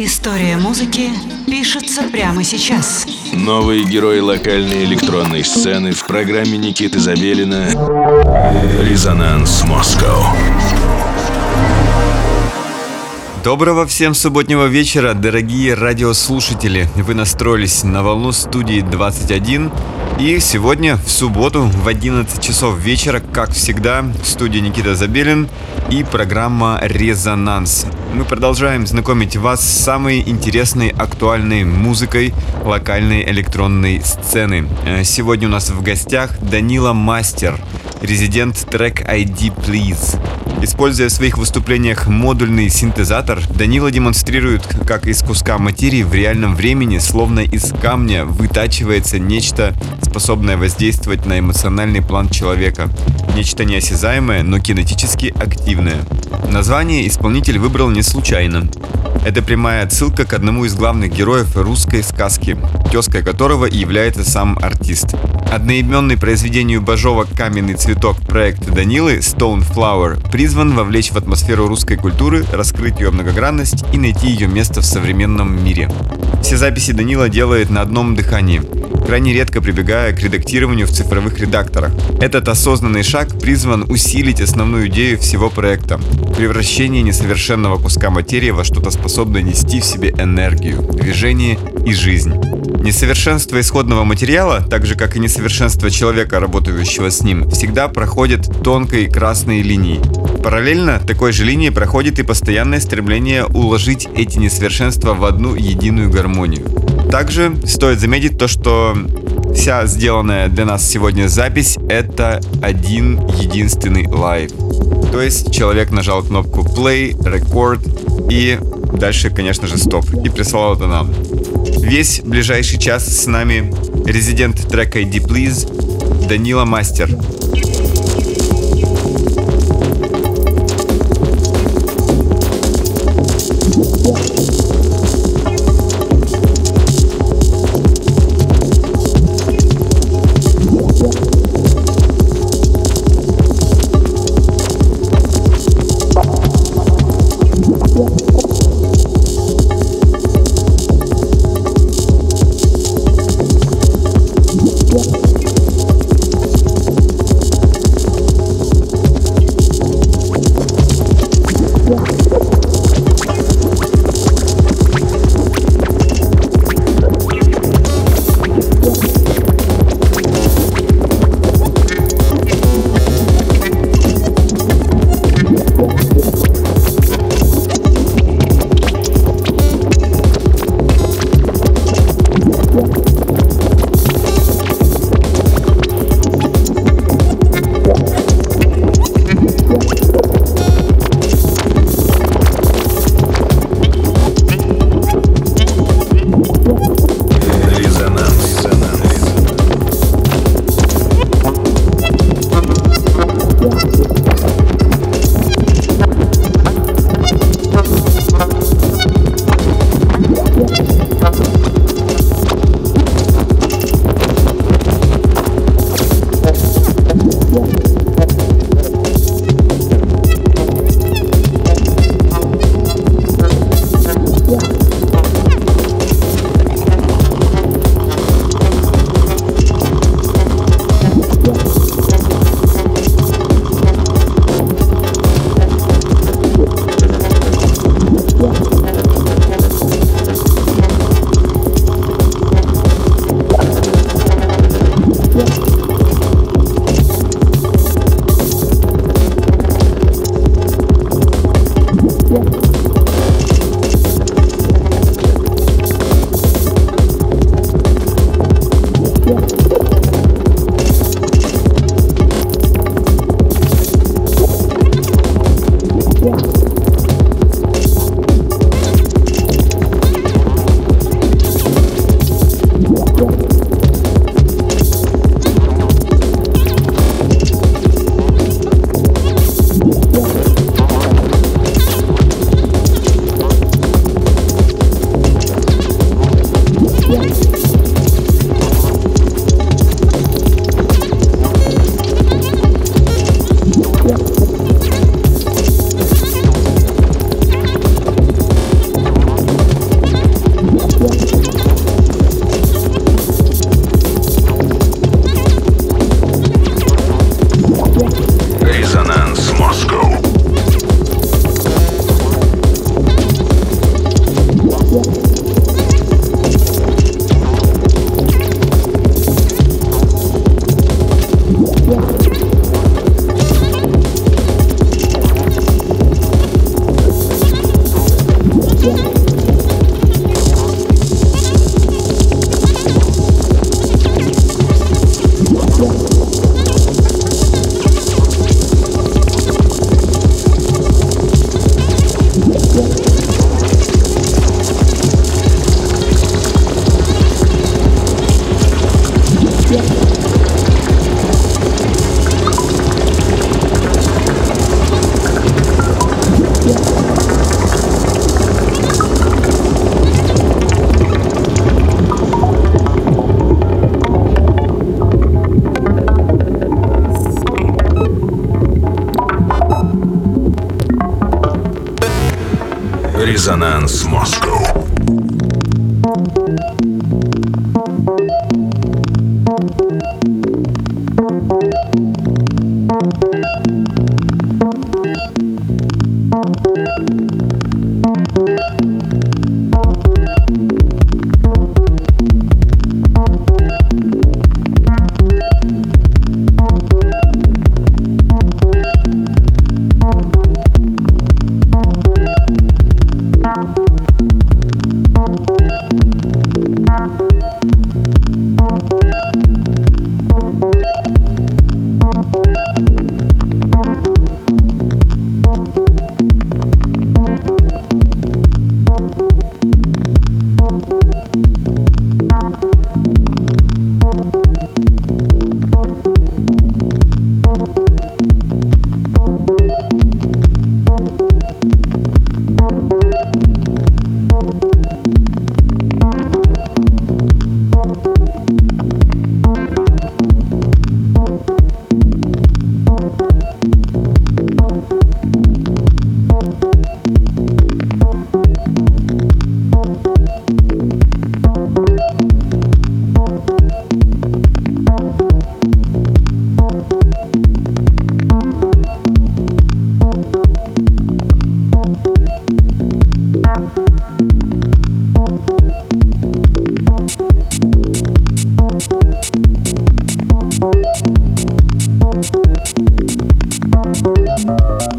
История музыки пишется прямо сейчас. Новые герои локальной электронной сцены в программе Никиты Забелина «Резонанс Москва». Доброго всем субботнего вечера, дорогие радиослушатели. Вы настроились на волну студии 21. И сегодня, в субботу, в 11 часов вечера, как всегда, в студии Никита Забелин и программа «Резонанс». Мы продолжаем знакомить вас с самой интересной актуальной музыкой локальной электронной сцены. Э, сегодня у нас в гостях Данила Мастер, резидент трек ID Please. Используя в своих выступлениях модульный синтезатор, Данила демонстрирует, как из куска материи в реальном времени, словно из камня, вытачивается нечто, способное воздействовать на эмоциональный план человека. Нечто неосязаемое, но кинетически активное. Название исполнитель выбрал не случайно. Это прямая отсылка к одному из главных героев русской сказки, тезкой которого является сам артист. Одноименный произведению Бажова «Каменный цветок» проект Данилы «Stone Flower» призван вовлечь в атмосферу русской культуры, раскрыть ее многогранность и найти ее место в современном мире. Все записи Данила делает на одном дыхании, крайне редко прибегая к редактированию в цифровых редакторах. Этот осознанный шаг призван усилить основную идею всего проекта – превращение несовершенного куска материи во что-то способное нести в себе энергию, движение и жизнь. Несовершенство исходного материала, так же как и несовершенство человека, работающего с ним, всегда проходит тонкой красной линией. Параллельно такой же линии проходит и постоянное стремление уложить эти несовершенства в одну единую гармонию. Также стоит заметить то, что вся сделанная для нас сегодня запись — это один единственный live. То есть человек нажал кнопку play, record и дальше, конечно же, стоп. И прислал это нам. Весь ближайший час с нами резидент Track ID Please Данила Мастер. Резонанс Резонанс.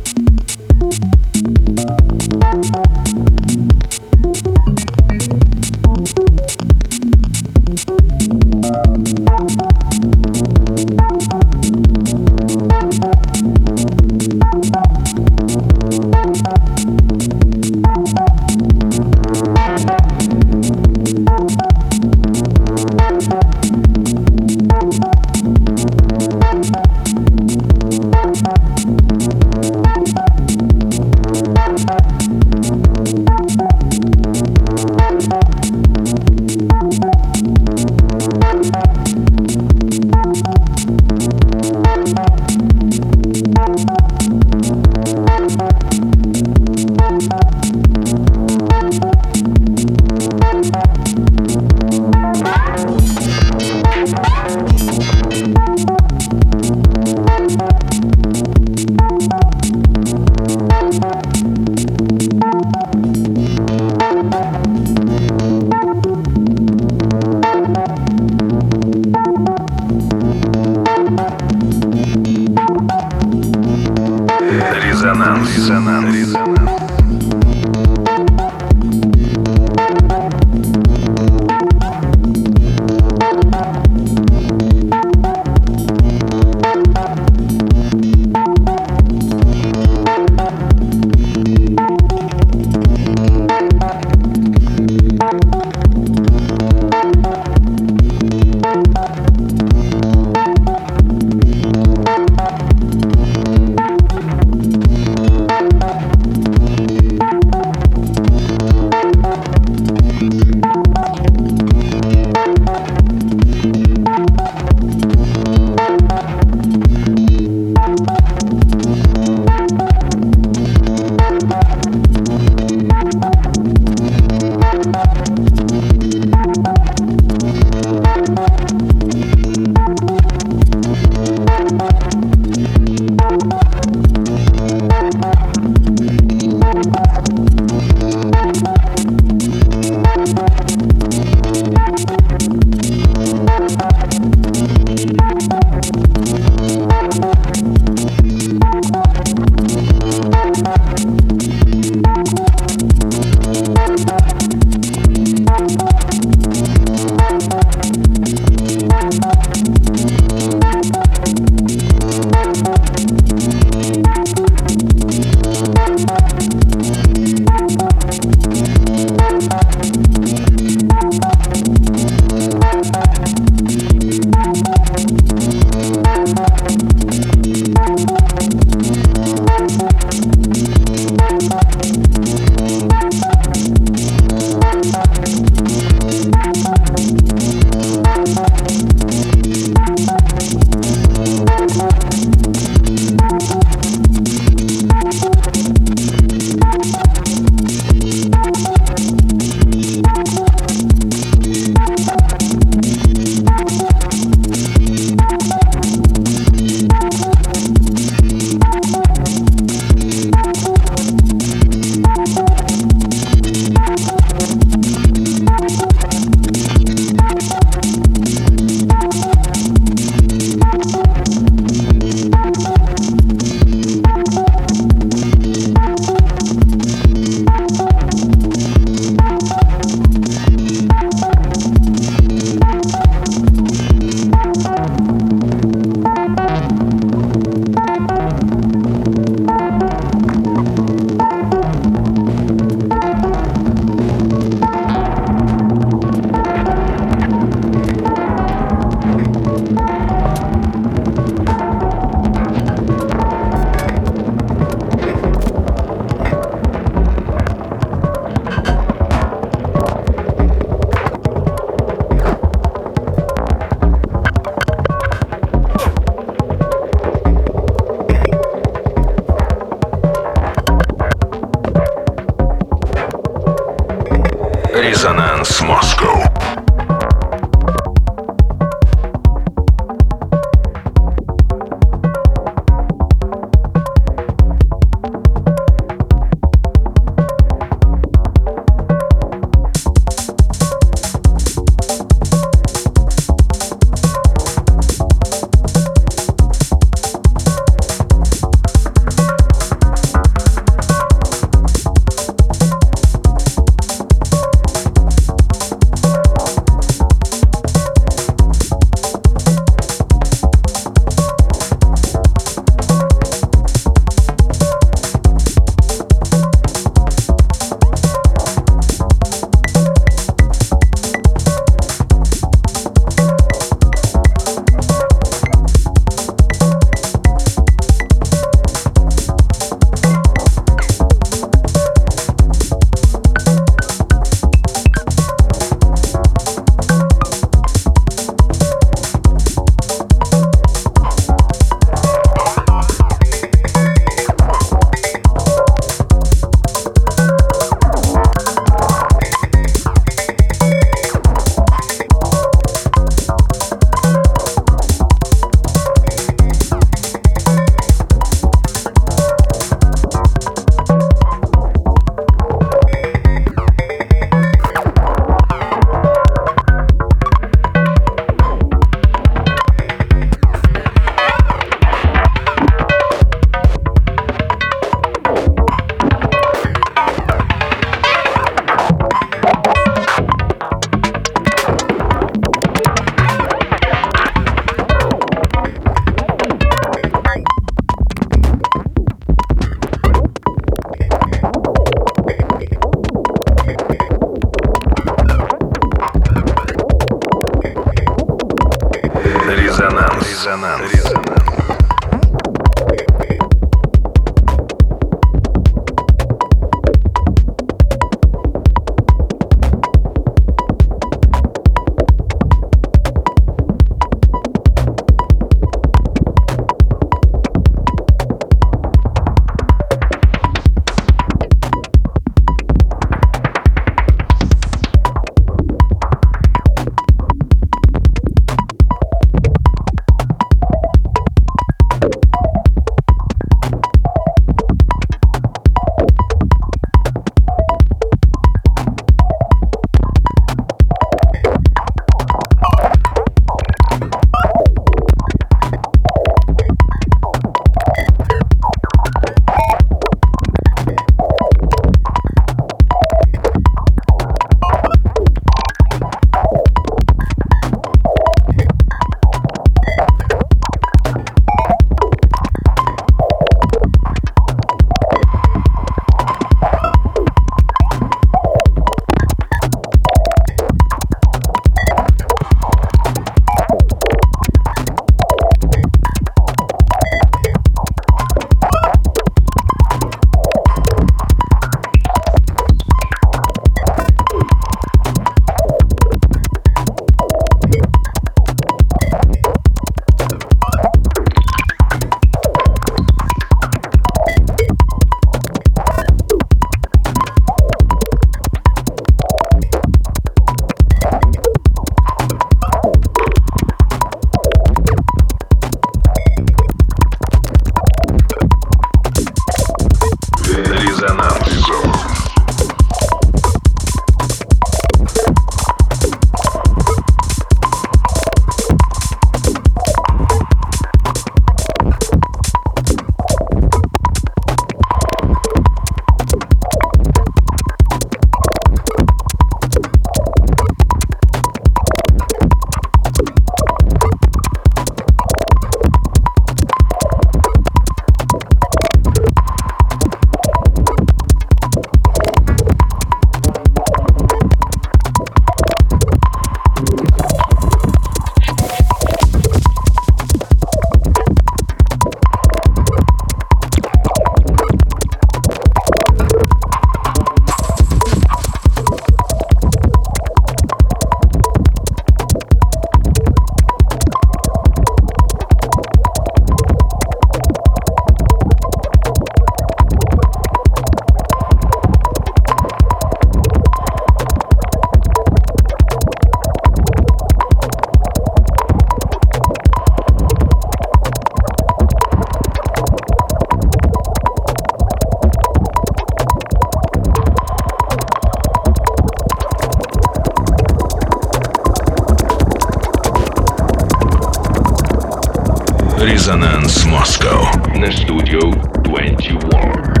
Резонанс Москва. На студию 21.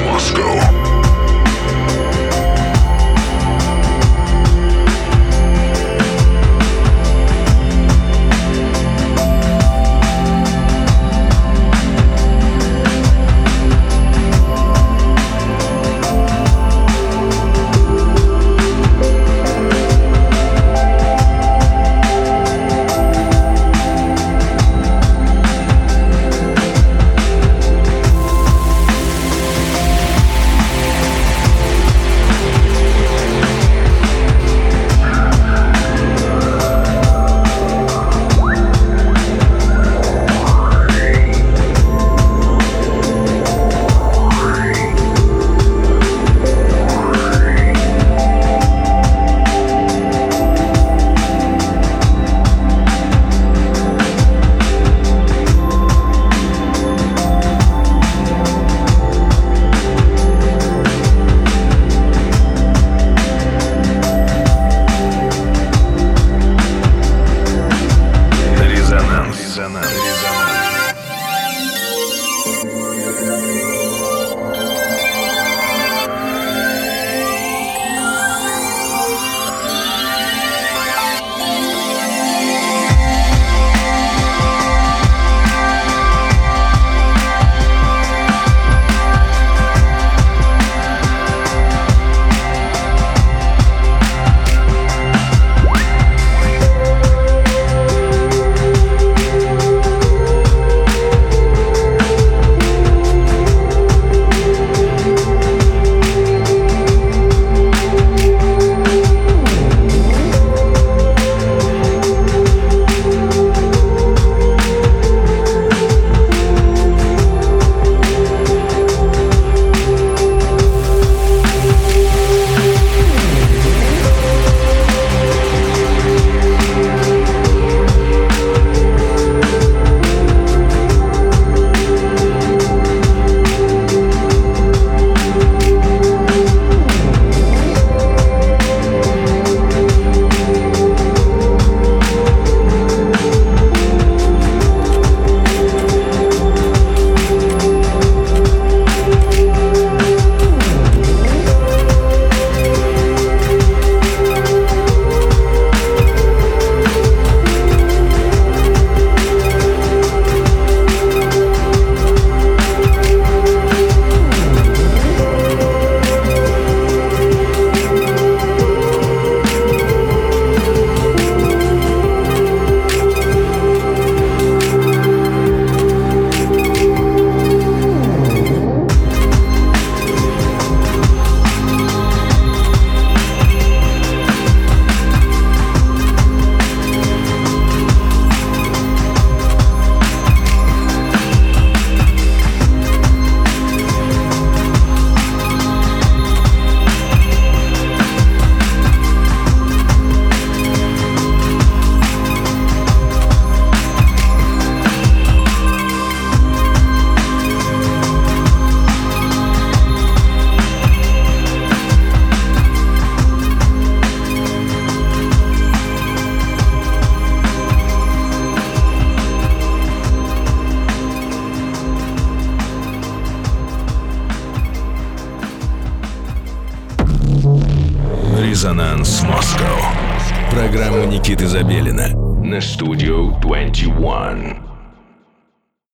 Moscow.